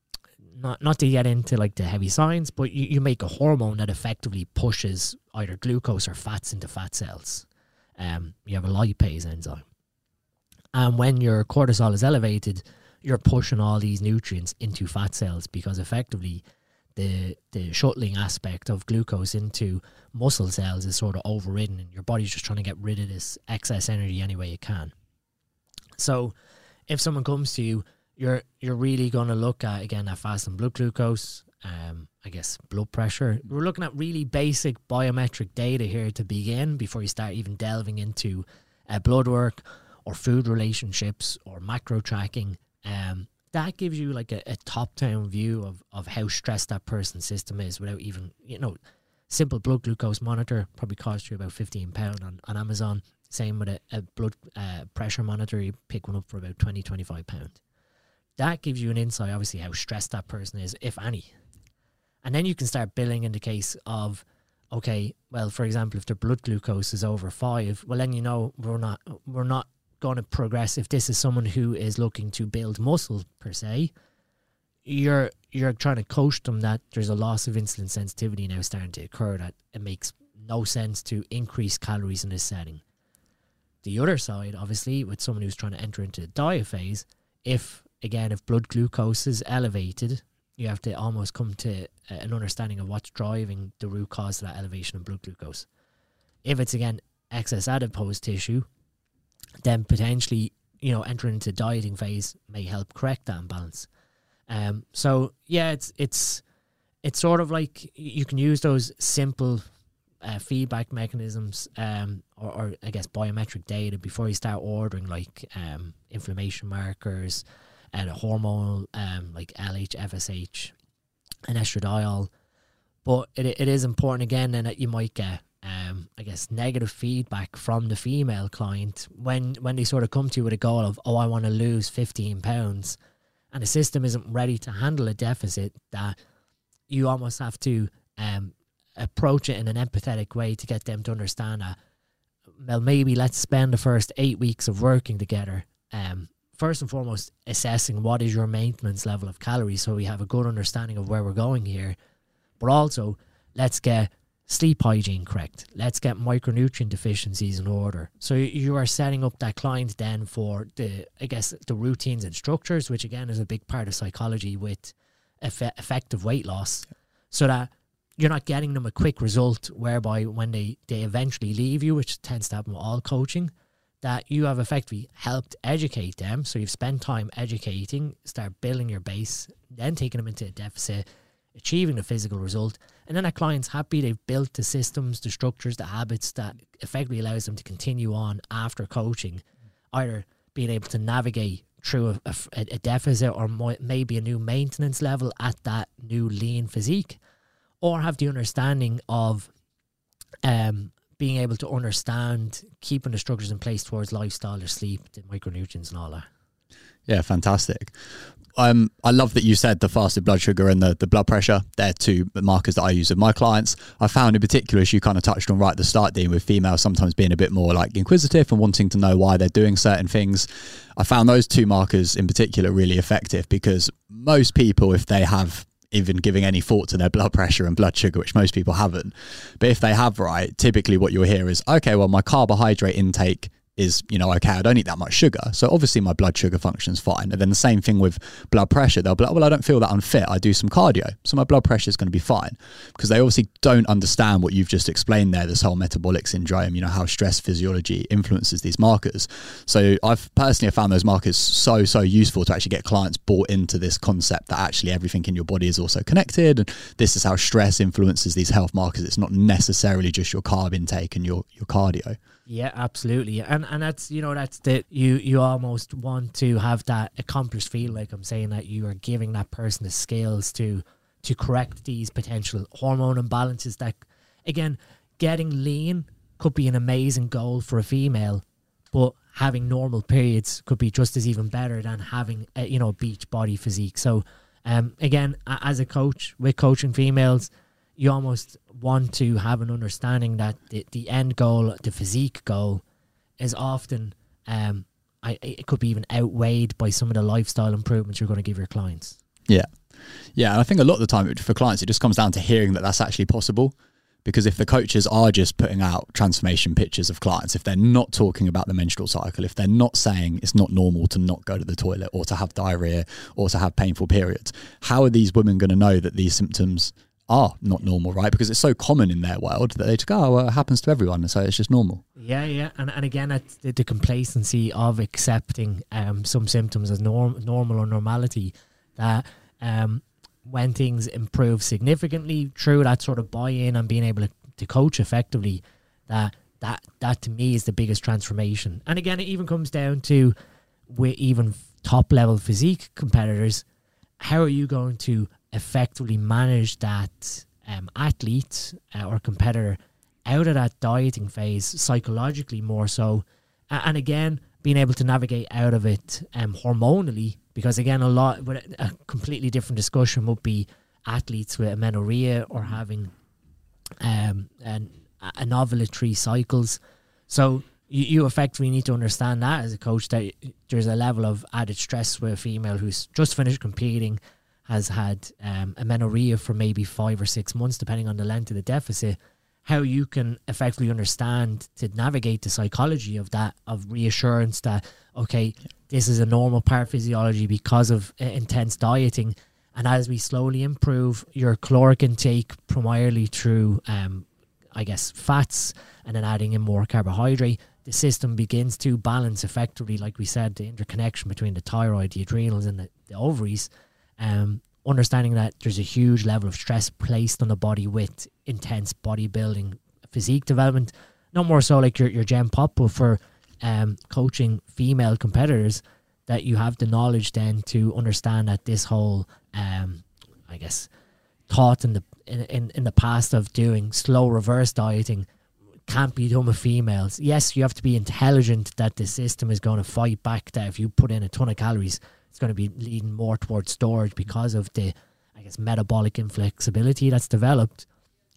not not to get into like the heavy science, but you, you make a hormone that effectively pushes either glucose or fats into fat cells. Um, you have a lipase enzyme, and when your cortisol is elevated, you're pushing all these nutrients into fat cells because effectively the the shuttling aspect of glucose into muscle cells is sort of overridden, and your body's just trying to get rid of this excess energy any way it can. So if someone comes to you, you're you're really going to look at again that fasting blood glucose, um, I guess blood pressure. We're looking at really basic biometric data here to begin before you start even delving into uh, blood work or food relationships or macro tracking. Um, that gives you like a, a top down view of, of how stressed that person's system is without even, you know, simple blood glucose monitor probably costs you about £15 on, on Amazon. Same with a, a blood uh, pressure monitor, you pick one up for about 20 £25. That gives you an insight, obviously, how stressed that person is, if any. And then you can start billing in the case of, okay, well, for example, if their blood glucose is over five, well, then you know we're not we're not going to progress. If this is someone who is looking to build muscle per se, you're you're trying to coach them that there's a loss of insulin sensitivity now starting to occur. That it makes no sense to increase calories in this setting. The other side, obviously, with someone who's trying to enter into the diet phase, if again if blood glucose is elevated you have to almost come to an understanding of what's driving the root cause of that elevation of blood glucose. If it's again excess adipose tissue, then potentially you know entering into dieting phase may help correct that imbalance. Um, so yeah, it's it's it's sort of like you can use those simple uh, feedback mechanisms um, or, or, I guess biometric data before you start ordering like um, inflammation markers, and a hormone um, like LH, FSH, and estradiol. But it, it is important again, and that you might get, um, I guess, negative feedback from the female client when when they sort of come to you with a goal of, oh, I want to lose fifteen pounds, and the system isn't ready to handle a deficit. That you almost have to um, approach it in an empathetic way to get them to understand that. Well, maybe let's spend the first eight weeks of working together um, first and foremost assessing what is your maintenance level of calories so we have a good understanding of where we're going here. But also, let's get sleep hygiene correct. Let's get micronutrient deficiencies in order. So you are setting up that client then for the, I guess, the routines and structures, which again is a big part of psychology with eff- effective weight loss, so that you're not getting them a quick result whereby when they, they eventually leave you, which tends to happen with all coaching, that you have effectively helped educate them. So you've spent time educating, start building your base, then taking them into a deficit, achieving the physical result. And then a client's happy they've built the systems, the structures, the habits that effectively allows them to continue on after coaching, either being able to navigate through a, a, a deficit or maybe a new maintenance level at that new lean physique, or have the understanding of um, being able to understand keeping the structures in place towards lifestyle or sleep, the micronutrients and all that. Yeah, fantastic. Um, I love that you said the fasted blood sugar and the, the blood pressure. They're two markers that I use with my clients. I found in particular, as you kind of touched on right at the start, dealing with females sometimes being a bit more like inquisitive and wanting to know why they're doing certain things. I found those two markers in particular really effective because most people, if they have even giving any thought to their blood pressure and blood sugar, which most people haven't. But if they have, right, typically what you'll hear is, okay, well, my carbohydrate intake is, you know, okay, I don't eat that much sugar. So obviously my blood sugar function's fine. And then the same thing with blood pressure. They'll be like, well, I don't feel that unfit. I do some cardio. So my blood pressure is going to be fine. Because they obviously don't understand what you've just explained there, this whole metabolic syndrome, you know, how stress physiology influences these markers. So I've personally found those markers so, so useful to actually get clients bought into this concept that actually everything in your body is also connected. And this is how stress influences these health markers. It's not necessarily just your carb intake and your, your cardio. Yeah, absolutely. And and that's you know that's that you you almost want to have that accomplished feel like I'm saying that you are giving that person the skills to to correct these potential hormone imbalances that again getting lean could be an amazing goal for a female but having normal periods could be just as even better than having a, you know beach body physique so um again as a coach with coaching females you almost want to have an understanding that the, the end goal, the physique goal, is often um, I, it could be even outweighed by some of the lifestyle improvements you're going to give your clients. Yeah, yeah, and I think a lot of the time for clients, it just comes down to hearing that that's actually possible. Because if the coaches are just putting out transformation pictures of clients, if they're not talking about the menstrual cycle, if they're not saying it's not normal to not go to the toilet or to have diarrhea or to have painful periods, how are these women going to know that these symptoms are not normal, right? Because it's so common in their world that they just go, oh, well, it happens to everyone, so it's just normal. Yeah, yeah, and and again, it's the, the complacency of accepting um, some symptoms as norm, normal or normality. That um, when things improve significantly through that sort of buy-in and being able to, to coach effectively, that that that to me is the biggest transformation. And again, it even comes down to with even top level physique competitors, how are you going to effectively manage that um, athlete uh, or competitor out of that dieting phase psychologically more so, and again being able to navigate out of it um, hormonally because again a lot a completely different discussion would be athletes with amenorrhea or having um an anovulatory cycles. So you, you effectively need to understand that as a coach that there's a level of added stress with a female who's just finished competing has had um, amenorrhea for maybe five or six months depending on the length of the deficit how you can effectively understand to navigate the psychology of that of reassurance that okay this is a normal part physiology because of uh, intense dieting. And as we slowly improve your caloric intake primarily through um, i guess fats and then adding in more carbohydrate the system begins to balance effectively like we said the interconnection between the thyroid the adrenals and the, the ovaries um, understanding that there's a huge level of stress placed on the body with intense bodybuilding physique development. Not more so like your your Gen Pop, but for um, coaching female competitors, that you have the knowledge then to understand that this whole, um, I guess, thought in the in in the past of doing slow reverse dieting can't be done with females. Yes, you have to be intelligent that the system is going to fight back. That if you put in a ton of calories, it's going to be leading more towards storage because of the, I guess, metabolic inflexibility that's developed.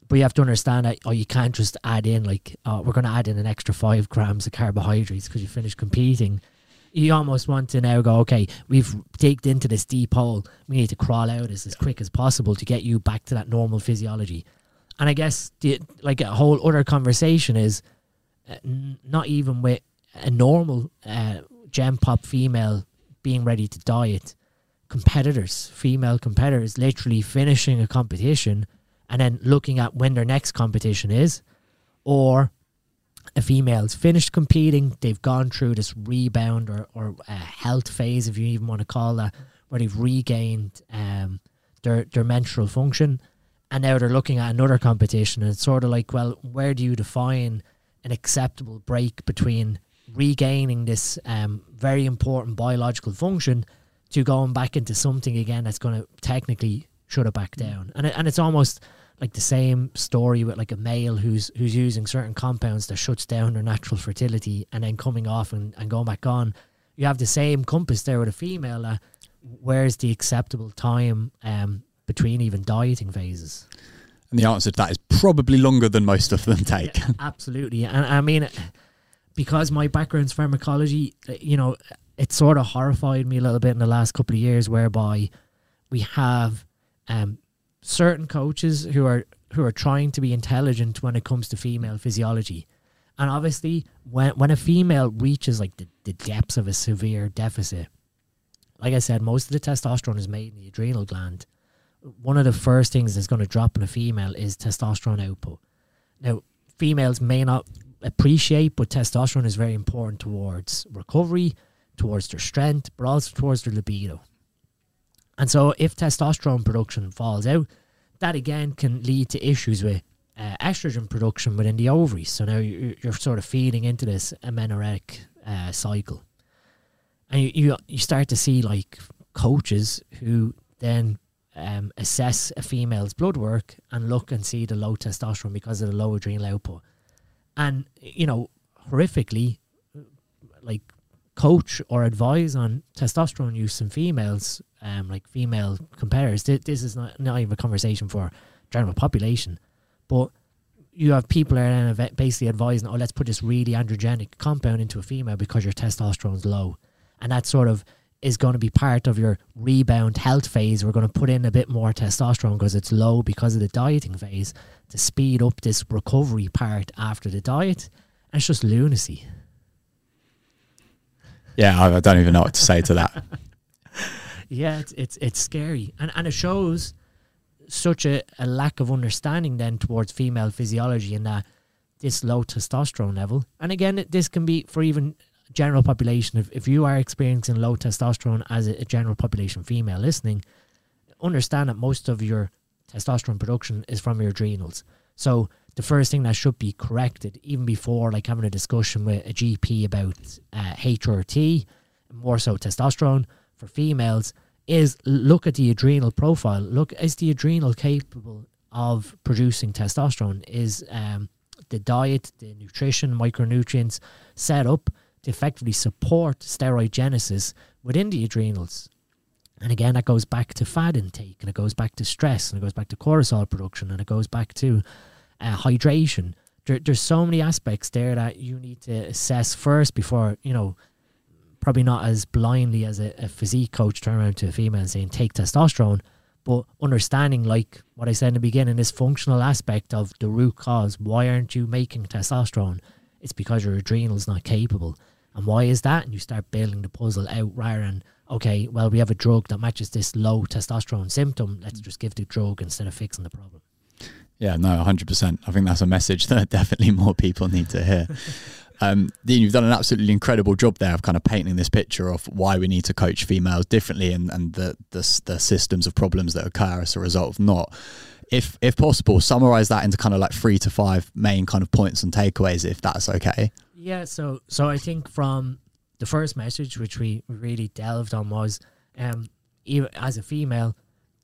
But you have to understand that, oh, you can't just add in like, oh, we're going to add in an extra five grams of carbohydrates because you finished competing. You almost want to now go, okay, we've digged into this deep hole. We need to crawl out as, as quick as possible to get you back to that normal physiology. And I guess the, like a whole other conversation is uh, n- not even with a normal uh, Gen Pop female being ready to diet, competitors, female competitors, literally finishing a competition and then looking at when their next competition is, or a female's finished competing, they've gone through this rebound or, or a health phase, if you even want to call that, where they've regained um, their, their menstrual function, and now they're looking at another competition. And it's sort of like, well, where do you define an acceptable break between regaining this um, very important biological function to going back into something again that's going to technically shut it back mm. down. And it, and it's almost like the same story with like a male who's who's using certain compounds that shuts down their natural fertility and then coming off and, and going back on. You have the same compass there with a female. Uh, where's the acceptable time um, between even dieting phases? And the answer to that is probably longer than most of them take. Yeah, absolutely. And I mean, because my background's pharmacology, you know, it sort of horrified me a little bit in the last couple of years, whereby we have um, certain coaches who are who are trying to be intelligent when it comes to female physiology. And obviously, when when a female reaches like the, the depths of a severe deficit, like I said, most of the testosterone is made in the adrenal gland. One of the first things that's going to drop in a female is testosterone output. Now, females may not appreciate, but testosterone is very important towards recovery, towards their strength, but also towards their libido. And so, if testosterone production falls out, that again can lead to issues with uh, estrogen production within the ovaries. So now you're, you're sort of feeding into this amenorrheic uh, cycle, and you, you you start to see like coaches who then um, assess a female's blood work and look and see the low testosterone because of the low adrenal output and you know horrifically like coach or advise on testosterone use in females um like female competitors this is not, not even a conversation for general population. But you have people are basically advising oh let's put this really androgenic compound into a female because your testosterone's low. And that sort of is going to be part of your rebound health phase. We're going to put in a bit more testosterone because it's low because of the dieting phase to speed up this recovery part after the diet. And it's just lunacy. Yeah, I don't even know what to say to that. yeah, it's, it's it's scary, and and it shows such a, a lack of understanding then towards female physiology and that this low testosterone level. And again, this can be for even general population. If, if you are experiencing low testosterone as a, a general population female listening, understand that most of your testosterone production is from your adrenals. So the first thing that should be corrected, even before like having a discussion with a GP about uh, HRT, more so testosterone for females, is look at the adrenal profile. Look, is the adrenal capable of producing testosterone? Is um, the diet, the nutrition, micronutrients set up to effectively support steroidogenesis within the adrenals? And again, that goes back to fat intake, and it goes back to stress, and it goes back to cortisol production, and it goes back to uh, hydration. There, there's so many aspects there that you need to assess first before you know probably not as blindly as a, a physique coach turn around to a female and saying take testosterone, but understanding like what I said in the beginning, this functional aspect of the root cause. Why aren't you making testosterone? It's because your adrenal's not capable. And why is that? And you start building the puzzle out rather than okay, well we have a drug that matches this low testosterone symptom. Let's just give the drug instead of fixing the problem. Yeah, no, 100%. I think that's a message that definitely more people need to hear. Um, Dean, you've done an absolutely incredible job there of kind of painting this picture of why we need to coach females differently and, and the, the, the systems of problems that occur as a result of not. If if possible, summarize that into kind of like three to five main kind of points and takeaways, if that's okay. Yeah. So so I think from the first message, which we really delved on, was um, as a female,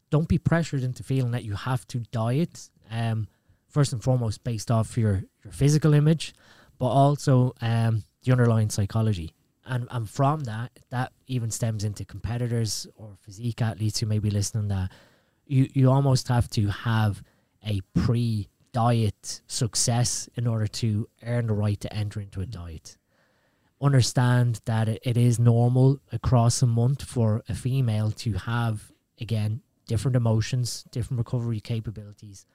don't be pressured into feeling that you have to diet. Um, first and foremost, based off your your physical image but also um, the underlying psychology. And, and from that, that even stems into competitors or physique athletes who may be listening that you, you almost have to have a pre diet success in order to earn the right to enter into a diet. Understand that it, is normal across a month for a female to have, again, different emotions, different recovery capabilities,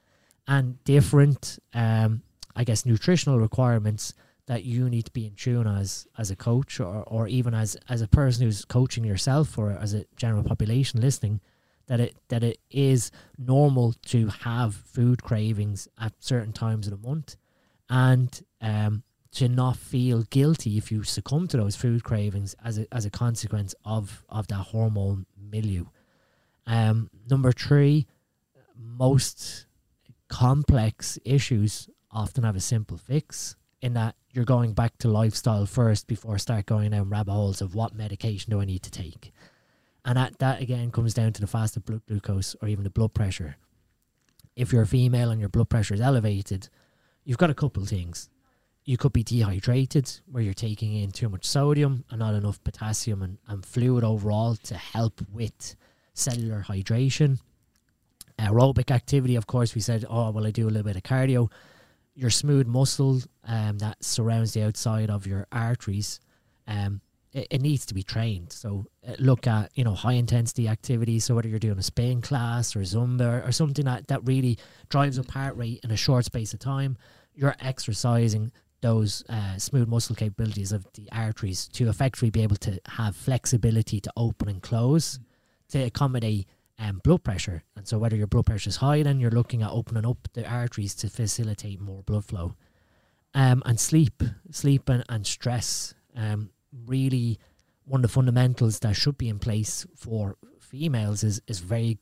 and different um, I guess, nutritional requirements that you need to be in tune as as a coach or, or even as as a person who's coaching yourself or as a general population listening that it that it is normal to have food cravings at certain times of the month and um, to not feel guilty if you succumb to those food cravings as a, as a consequence of of that hormone milieu um, number three most complex issues often have a simple fix in that you're going back to lifestyle first before start going down rabbit holes of what medication do I need to take. And that, that again comes down to the fasted blood glucose or even the blood pressure. If you're a female and your blood pressure is elevated, you've got a couple of things. You could be dehydrated, where you're taking in too much sodium and not enough potassium and, and fluid overall to help with cellular hydration. Aerobic activity, of course, we said, oh, well, I do a little bit of cardio your smooth muscle um, that surrounds the outside of your arteries, um, it, it needs to be trained. So uh, look at you know high intensity activities. So whether you're doing a spin class or Zumba or something that that really drives up heart rate in a short space of time, you're exercising those uh, smooth muscle capabilities of the arteries to effectively be able to have flexibility to open and close to accommodate um, blood pressure. And so, whether your blood pressure is high, then you're looking at opening up the arteries to facilitate more blood flow. Um, and sleep, sleep and, and stress, um, really one of the fundamentals that should be in place for females is is very,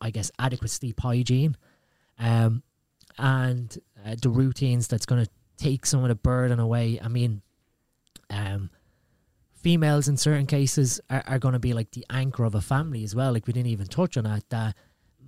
I guess, adequate sleep hygiene, um, and uh, the routines that's going to take some of the burden away. I mean, um, females in certain cases are, are going to be like the anchor of a family as well. Like we didn't even touch on that. That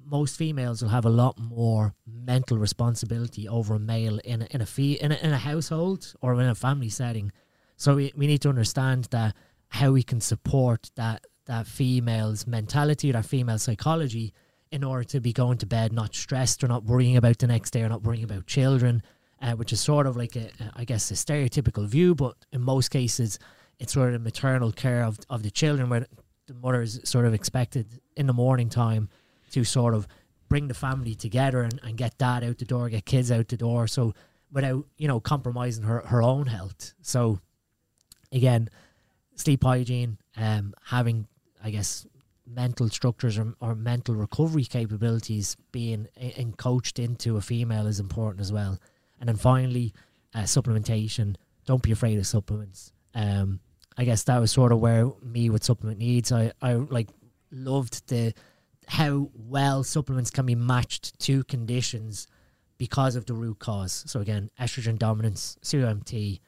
most females will have a lot more mental responsibility over a male in a, in a fee in a, in a household or in a family setting. So we, we need to understand that how we can support that that female's mentality, that female psychology, in order to be going to bed not stressed or not worrying about the next day or not worrying about children, uh, which is sort of like a, I guess a stereotypical view, but in most cases it's sort of the maternal care of, of the children where the mother is sort of expected in the morning time to sort of bring the family together and, and get dad out the door, get kids out the door. So without, you know, compromising her, her own health. So again, sleep hygiene, um, having, I guess, mental structures or, or mental recovery capabilities being in, coached into a female is important as well. And then finally, uh, supplementation. Don't be afraid of supplements. Um, I guess that was sort of where me with supplement needs. I, I like loved the how well supplements can be matched to conditions because of the root cause. So again, estrogen dominance, COMT,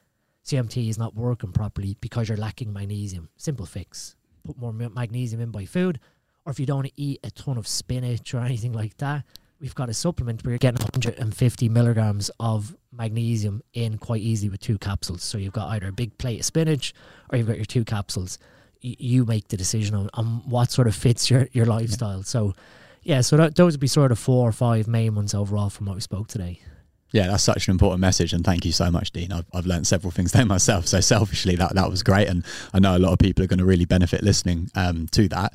COMT is not working properly because you're lacking magnesium. Simple fix. Put more magnesium in by food, or if you don't eat a ton of spinach or anything like that, we've got a supplement where you're getting 150 milligrams of magnesium in quite easily with two capsules. So you've got either a big plate of spinach or you've got your two capsules you make the decision on, on what sort of fits your, your lifestyle. Yeah. So, yeah, so that, those would be sort of four or five main ones overall from what we spoke today. Yeah, that's such an important message, and thank you so much, Dean. I've, I've learned several things there myself. So selfishly, that that was great, and I know a lot of people are going to really benefit listening um, to that.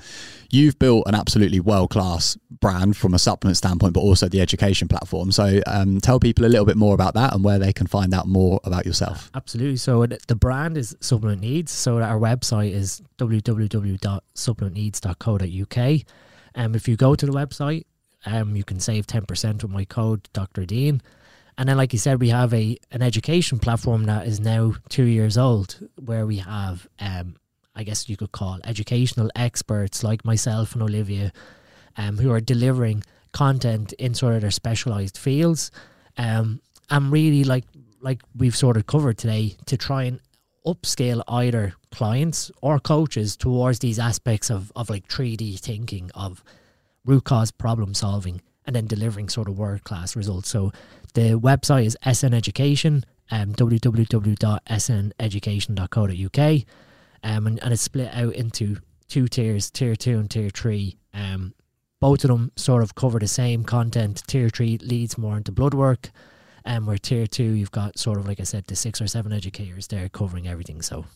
You've built an absolutely world class brand from a supplement standpoint, but also the education platform. So um, tell people a little bit more about that and where they can find out more about yourself. Absolutely. So the brand is Supplement Needs. So our website is www.supplementneeds.co.uk. Um, if you go to the website, um, you can save ten percent with my code Dr. Dean. And then, like you said, we have a an education platform that is now two years old, where we have, um, I guess you could call educational experts like myself and Olivia, um, who are delivering content in sort of their specialized fields. Um, and really, like like we've sort of covered today, to try and upscale either clients or coaches towards these aspects of of like three D thinking of root cause problem solving and then delivering sort of world class results. So the website is SN Education, um, www.sneducation.co.uk, um, and, and it's split out into two tiers, tier two and tier three. Um, both of them sort of cover the same content. Tier three leads more into blood work, and um, where tier two, you've got sort of like I said, the six or seven educators there covering everything. So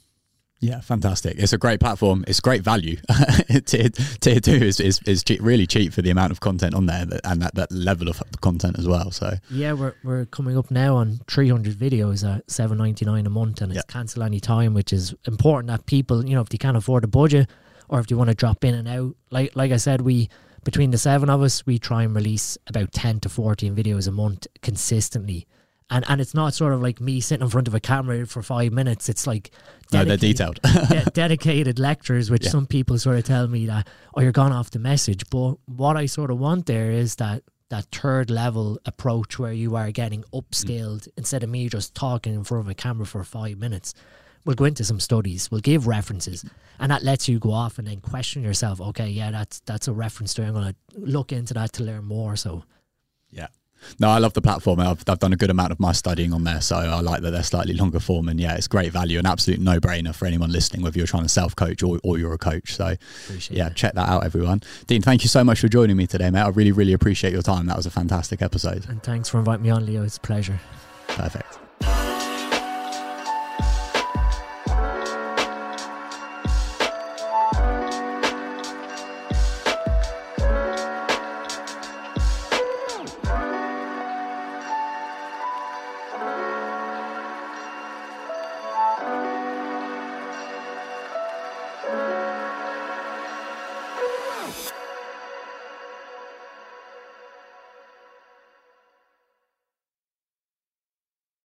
yeah, fantastic. It's a great platform. It's great value. tier, tier two is, is, is cheap, really cheap for the amount of content on there and that, that level of content as well. So yeah, we're, we're coming up now on 300 videos at 7.99 a month and it's yeah. cancel any time, which is important that people, you know, if they can't afford a budget or if they want to drop in and out, like, like I said, we, between the seven of us, we try and release about 10 to 14 videos a month consistently and and it's not sort of like me sitting in front of a camera for five minutes. It's like no, they're detailed, de- dedicated lectures, which yeah. some people sort of tell me that oh you're gone off the message. But what I sort of want there is that that third level approach where you are getting upskilled mm. instead of me just talking in front of a camera for five minutes. We'll go into some studies. We'll give references, and that lets you go off and then question yourself. Okay, yeah, that's that's a reference there. I'm going to look into that to learn more. So, yeah, no, I love the platform. I've, I've done a good amount of my studying on there, so I like that they're slightly longer form. And yeah, it's great value, an absolute no brainer for anyone listening, whether you're trying to self coach or, or you're a coach. So appreciate yeah, check that out, everyone. Dean, thank you so much for joining me today, mate. I really, really appreciate your time. That was a fantastic episode. And thanks for inviting me on, Leo. It's a pleasure. Perfect.